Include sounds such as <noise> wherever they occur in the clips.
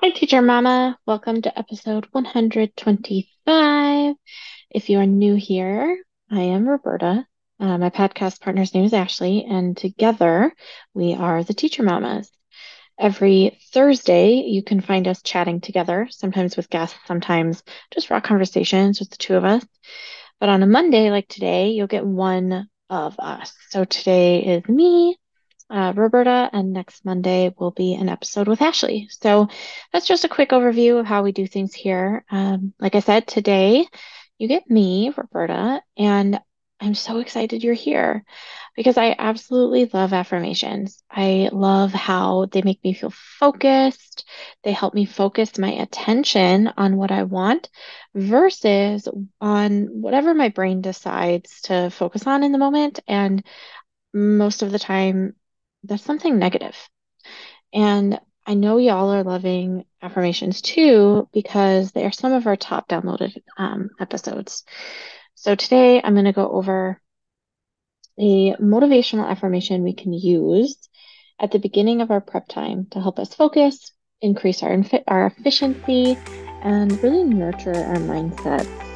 Hi, Teacher Mama. Welcome to episode 125. If you are new here, I am Roberta. Uh, my podcast partner's name is Ashley, and together we are the Teacher Mamas. Every Thursday, you can find us chatting together, sometimes with guests, sometimes just raw conversations with the two of us. But on a Monday like today, you'll get one of us. So today is me, uh, Roberta, and next Monday will be an episode with Ashley. So that's just a quick overview of how we do things here. Um, like I said, today you get me, Roberta, and I'm so excited you're here because I absolutely love affirmations. I love how they make me feel focused. They help me focus my attention on what I want versus on whatever my brain decides to focus on in the moment. And most of the time, that's something negative. And I know y'all are loving affirmations too because they are some of our top downloaded um, episodes. So today I'm going to go over a motivational affirmation we can use at the beginning of our prep time to help us focus, increase our, our efficiency, and really nurture our mindsets.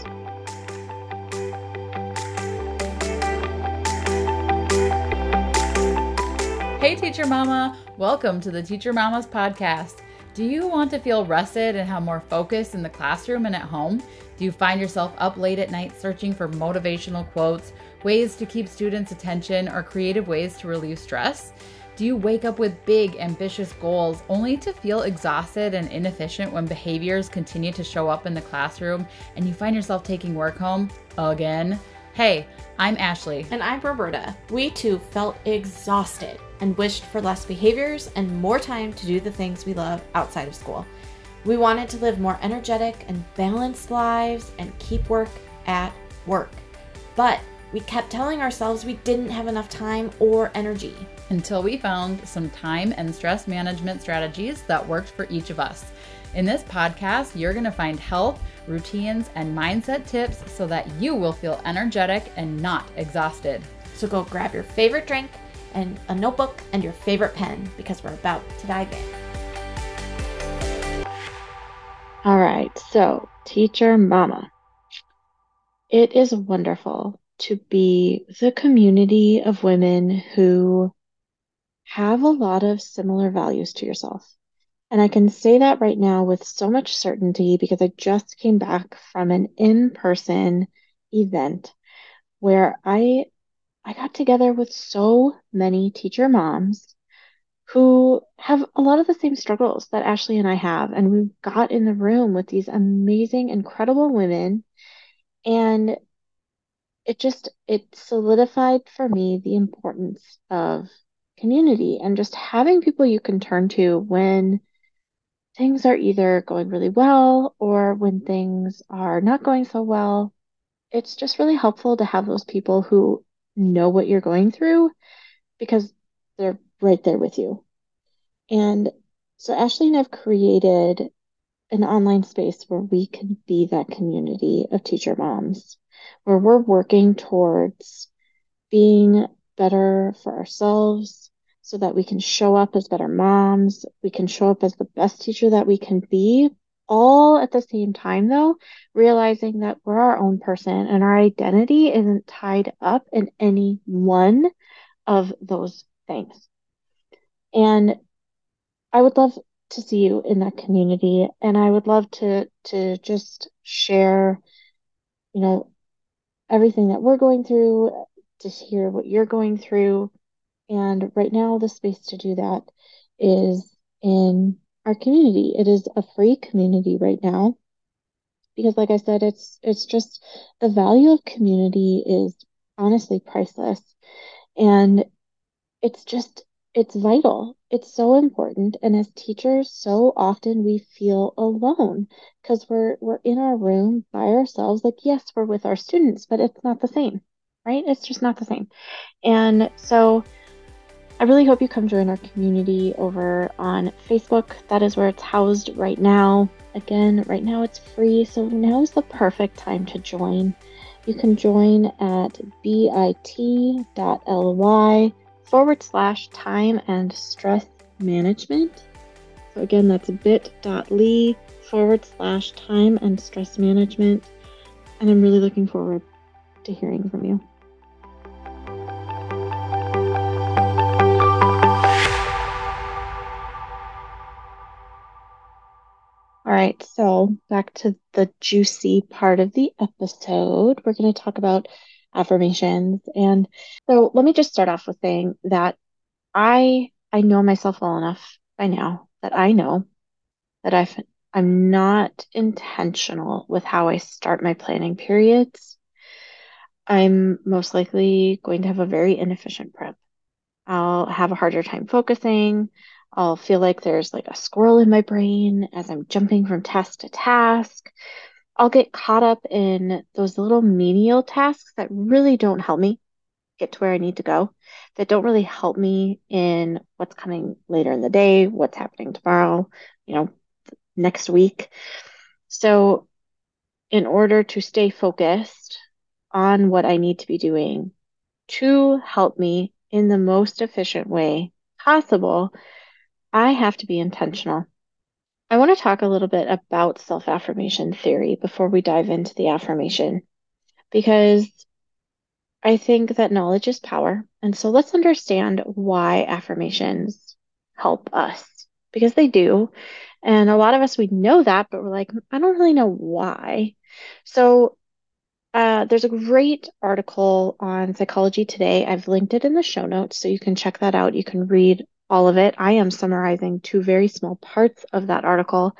Teacher Mama! Welcome to the Teacher Mamas podcast. Do you want to feel rested and have more focus in the classroom and at home? Do you find yourself up late at night searching for motivational quotes, ways to keep students' attention, or creative ways to relieve stress? Do you wake up with big, ambitious goals only to feel exhausted and inefficient when behaviors continue to show up in the classroom and you find yourself taking work home again? Hey, I'm Ashley. And I'm Roberta. We too felt exhausted and wished for less behaviors and more time to do the things we love outside of school. We wanted to live more energetic and balanced lives and keep work at work. But we kept telling ourselves we didn't have enough time or energy. Until we found some time and stress management strategies that worked for each of us. In this podcast, you're going to find health, routines, and mindset tips so that you will feel energetic and not exhausted. So go grab your favorite drink and a notebook and your favorite pen because we're about to dive in. All right, so teacher mama. It is wonderful to be the community of women who have a lot of similar values to yourself. And I can say that right now with so much certainty because I just came back from an in person event where I I got together with so many teacher moms who have a lot of the same struggles that Ashley and I have. And we got in the room with these amazing, incredible women. And it just it solidified for me the importance of community and just having people you can turn to when things are either going really well or when things are not going so well. It's just really helpful to have those people who know what you're going through because they're right there with you. And so Ashley and I've created an online space where we can be that community of teacher moms, where we're working towards being better for ourselves so that we can show up as better moms, we can show up as the best teacher that we can be, all at the same time, though, realizing that we're our own person and our identity isn't tied up in any one of those things. And I would love to see you in that community and I would love to to just share you know everything that we're going through to hear what you're going through and right now the space to do that is in our community. It is a free community right now because like I said it's it's just the value of community is honestly priceless and it's just it's vital. It's so important and as teachers so often we feel alone because we're we're in our room by ourselves like yes, we're with our students, but it's not the same. Right? It's just not the same. And so I really hope you come join our community over on Facebook. That is where it's housed right now. Again, right now it's free, so now is the perfect time to join. You can join at bit.ly forward slash time and stress management. So again, that's bit.ly forward slash time and stress management. And I'm really looking forward to hearing from you. Right, so back to the juicy part of the episode. We're going to talk about affirmations. And so let me just start off with saying that I I know myself well enough by now that I know that I've I'm not intentional with how I start my planning periods. I'm most likely going to have a very inefficient prep. I'll have a harder time focusing. I'll feel like there's like a squirrel in my brain as I'm jumping from task to task. I'll get caught up in those little menial tasks that really don't help me get to where I need to go, that don't really help me in what's coming later in the day, what's happening tomorrow, you know, next week. So, in order to stay focused on what I need to be doing to help me in the most efficient way possible, I have to be intentional. I want to talk a little bit about self affirmation theory before we dive into the affirmation, because I think that knowledge is power. And so let's understand why affirmations help us, because they do. And a lot of us, we know that, but we're like, I don't really know why. So uh, there's a great article on Psychology Today. I've linked it in the show notes, so you can check that out. You can read all of it. I am summarizing two very small parts of that article.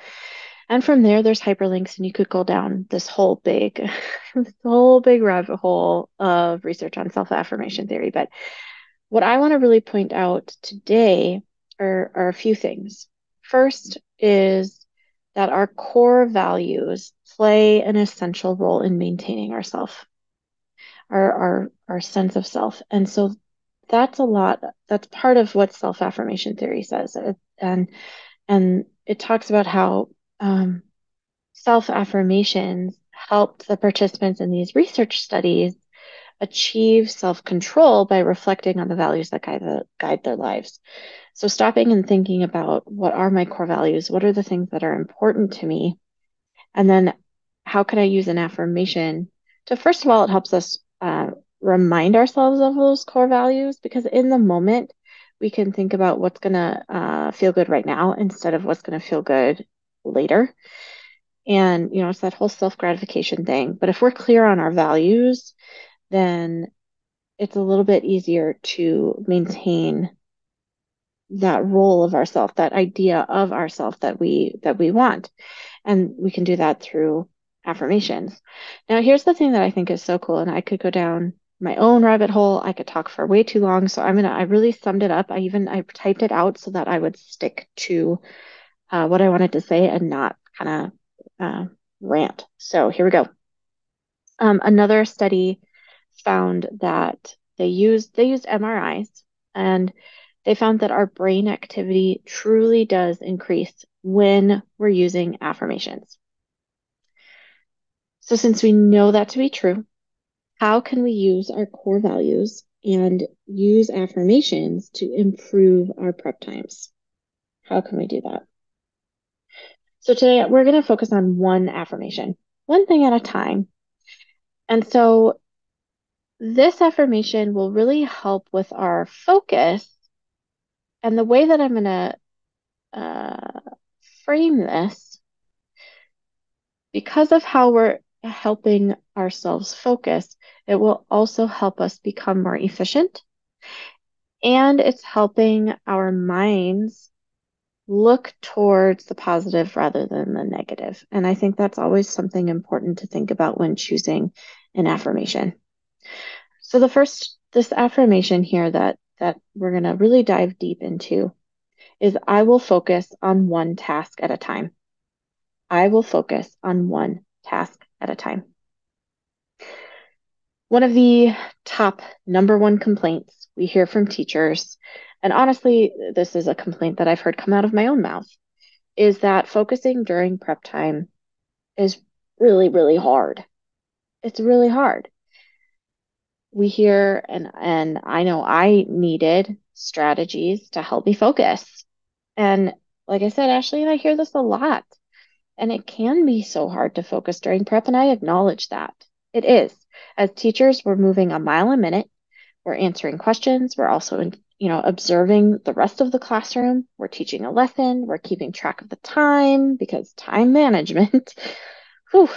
And from there, there's hyperlinks, and you could go down this whole big, <laughs> this whole big rabbit hole of research on self-affirmation theory. But what I want to really point out today are, are a few things. First is that our core values play an essential role in maintaining ourself, our, our, our sense of self. And so that's a lot, that's part of what self-affirmation theory says. And, and it talks about how um, self-affirmations helped the participants in these research studies achieve self-control by reflecting on the values that guide, the, guide their lives. So stopping and thinking about what are my core values? What are the things that are important to me? And then how can I use an affirmation to, first of all, it helps us uh, remind ourselves of those core values because in the moment, we can think about what's going to uh, feel good right now instead of what's going to feel good later. And, you know, it's that whole self gratification thing. But if we're clear on our values, then it's a little bit easier to maintain that role of ourself, that idea of ourself that we that we want. And we can do that through affirmations. Now, here's the thing that I think is so cool, and I could go down my own rabbit hole. I could talk for way too long. So I'm gonna I really summed it up. I even I typed it out so that I would stick to uh, what I wanted to say and not kind of uh, rant. So here we go. Um, another study found that they used they used MRIs and they found that our brain activity truly does increase when we're using affirmations. So since we know that to be true, how can we use our core values and use affirmations to improve our prep times? How can we do that? So today we're going to focus on one affirmation, one thing at a time. And so this affirmation will really help with our focus. And the way that I'm going to uh, frame this, because of how we're helping ourselves focus, it will also help us become more efficient. And it's helping our minds look towards the positive rather than the negative. And I think that's always something important to think about when choosing an affirmation. So the first this affirmation here that that we're going to really dive deep into is I will focus on one task at a time. I will focus on one task at a time. One of the top number one complaints we hear from teachers and honestly, this is a complaint that I've heard come out of my own mouth, is that focusing during prep time is really, really hard. It's really hard. We hear, and and I know I needed strategies to help me focus. And Like I said, Ashley and I hear this a lot, and it can be so hard to focus during prep, and I acknowledge that. It is. As teachers, we're moving a mile a minute. We're answering questions. We're also, you know, observing the rest of the classroom. We're teaching a lesson. We're keeping track of the time because time <laughs> management. Whew.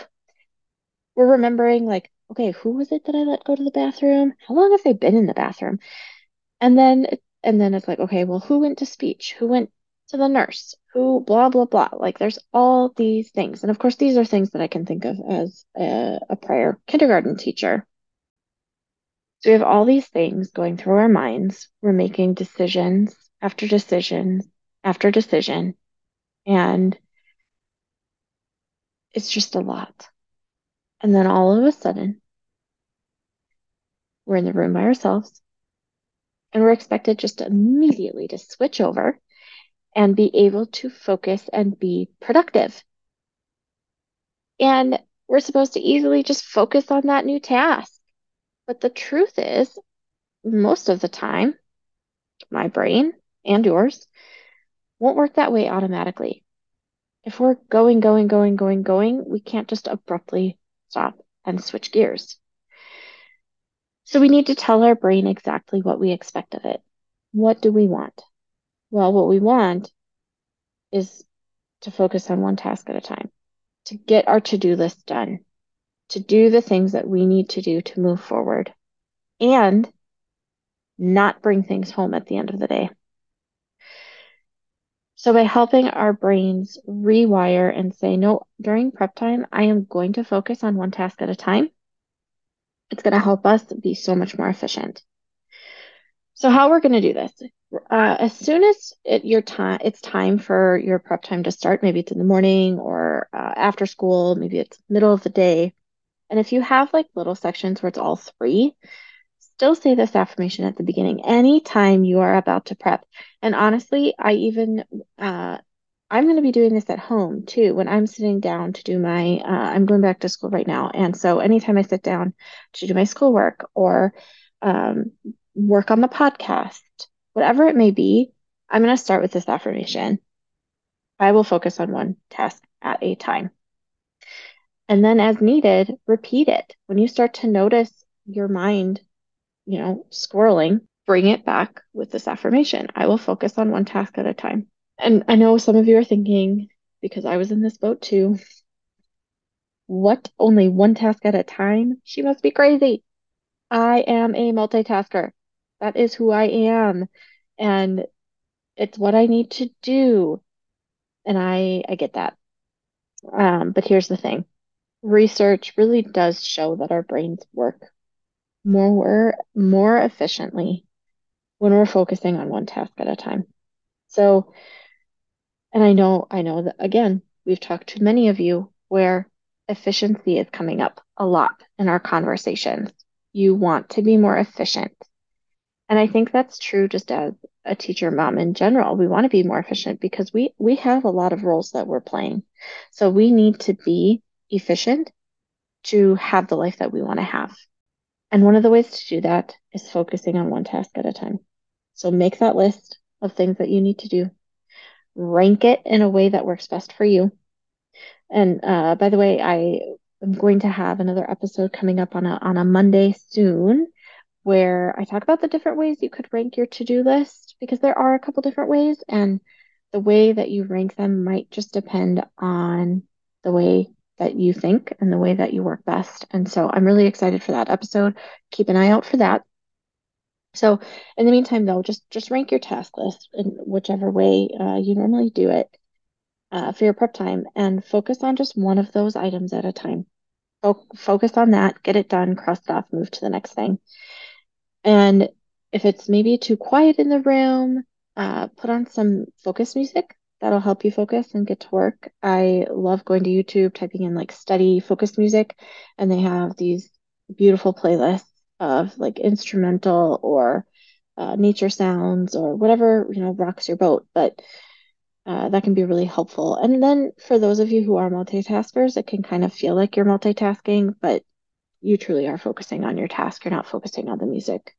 We're remembering, like, okay, who was it that I let go to the bathroom? How long have they been in the bathroom? And then and then it's like, okay, well, who went to speech? Who went to the nurse? Who blah blah blah. Like there's all these things. And of course, these are things that I can think of as a, a prior kindergarten teacher. So we have all these things going through our minds. We're making decisions after decisions after decision. And it's just a lot. And then all of a sudden, we're in the room by ourselves and we're expected just immediately to switch over and be able to focus and be productive. And we're supposed to easily just focus on that new task. But the truth is, most of the time, my brain and yours won't work that way automatically. If we're going, going, going, going, going, we can't just abruptly stop and switch gears. So we need to tell our brain exactly what we expect of it. What do we want? Well, what we want is to focus on one task at a time, to get our to do list done, to do the things that we need to do to move forward, and not bring things home at the end of the day. So, by helping our brains rewire and say, no, during prep time, I am going to focus on one task at a time, it's going to help us be so much more efficient. So how we're going to do this? Uh, as soon as it, your time, it's time for your prep time to start. Maybe it's in the morning or uh, after school. Maybe it's middle of the day. And if you have like little sections where it's all three, still say this affirmation at the beginning anytime you are about to prep. And honestly, I even uh, I'm going to be doing this at home too when I'm sitting down to do my, uh, I'm going back to school right now. And so anytime I sit down to do my schoolwork or um, work on the podcast, whatever it may be, I'm going to start with this affirmation. I will focus on one task at a time. And then, as needed, repeat it. When you start to notice your mind, you know, squirreling, bring it back with this affirmation. I will focus on one task at a time. And I know some of you are thinking, because I was in this boat too, what? Only one task at a time? She must be crazy. I am a multitasker. That is who I am. And it's what I need to do. And I I get that. Um, but here's the thing. Research really does show that our brains work more more efficiently when we're focusing on one task at a time. So and I know, I know that again, we've talked to many of you where efficiency is coming up a lot in our conversations. You want to be more efficient. And I think that's true just as a teacher mom in general. We want to be more efficient because we we have a lot of roles that we're playing. So we need to be efficient to have the life that we want to have. And one of the ways to do that is focusing on one task at a time. So make that list of things that you need to do rank it in a way that works best for you. And uh, by the way, I am going to have another episode coming up on a on a Monday soon where I talk about the different ways you could rank your to-do list because there are a couple different ways and the way that you rank them might just depend on the way that you think and the way that you work best. And so I'm really excited for that episode. Keep an eye out for that. So in the meantime, though, just just rank your task list in whichever way uh, you normally do it uh, for your prep time, and focus on just one of those items at a time. Fo- focus on that, get it done, cross it off, move to the next thing. And if it's maybe too quiet in the room, uh, put on some focus music. That'll help you focus and get to work. I love going to YouTube, typing in like study focus music, and they have these beautiful playlists of like instrumental or uh, nature sounds or whatever you know rocks your boat but uh, that can be really helpful and then for those of you who are multitaskers it can kind of feel like you're multitasking but you truly are focusing on your task you're not focusing on the music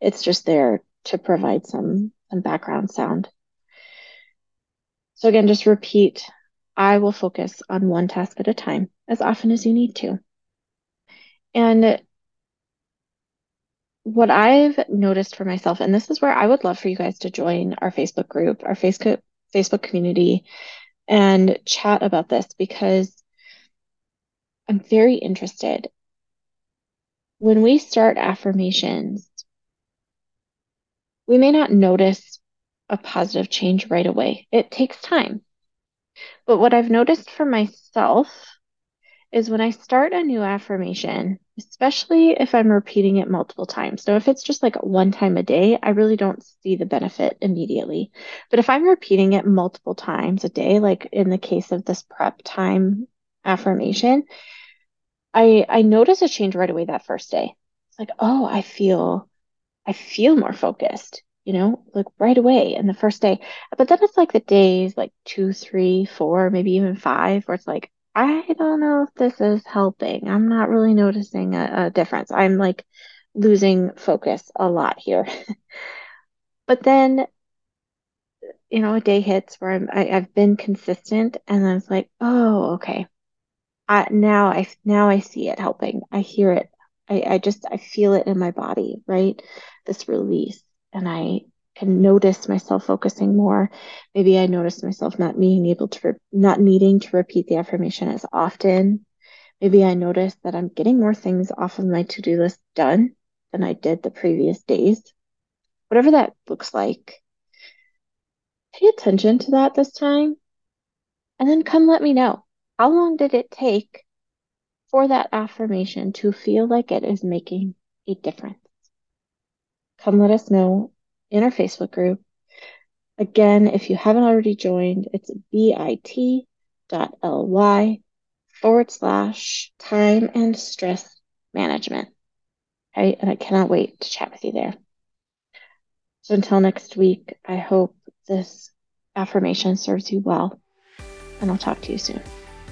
it's just there to provide some some background sound So, again, just repeat I will focus on one task at a time as often as you need to. And what I've noticed for myself, and this is where I would love for you guys to join our Facebook group, our Facebook Facebook community, and chat about this because I'm very interested. When we start affirmations, we may not notice a positive change right away. It takes time. But what I've noticed for myself is when I start a new affirmation, especially if I'm repeating it multiple times. So if it's just like one time a day, I really don't see the benefit immediately. But if I'm repeating it multiple times a day, like in the case of this prep time affirmation, I I notice a change right away that first day. It's like, oh, I feel I feel more focused, you know, like right away in the first day. But then it's like the days like two, three, four, maybe even five, where it's like, I don't know if this is helping. I'm not really noticing a, a difference. I'm like losing focus a lot here. <laughs> but then, you know, a day hits where I'm, I, I've been consistent, and then it's like, oh, okay. I, now I now I see it helping. I hear it. I, I just I feel it in my body, right? This release, and I can notice myself focusing more. Maybe I notice myself not being able to, re- not needing to repeat the affirmation as often. Maybe I notice that I'm getting more things off of my to do list done than I did the previous days. Whatever that looks like, pay attention to that this time. And then come let me know. How long did it take for that affirmation to feel like it is making a difference? Come let us know in our Facebook group. Again, if you haven't already joined, it's bit.ly forward slash time and stress management. Okay, and I cannot wait to chat with you there. So until next week, I hope this affirmation serves you well, and I'll talk to you soon.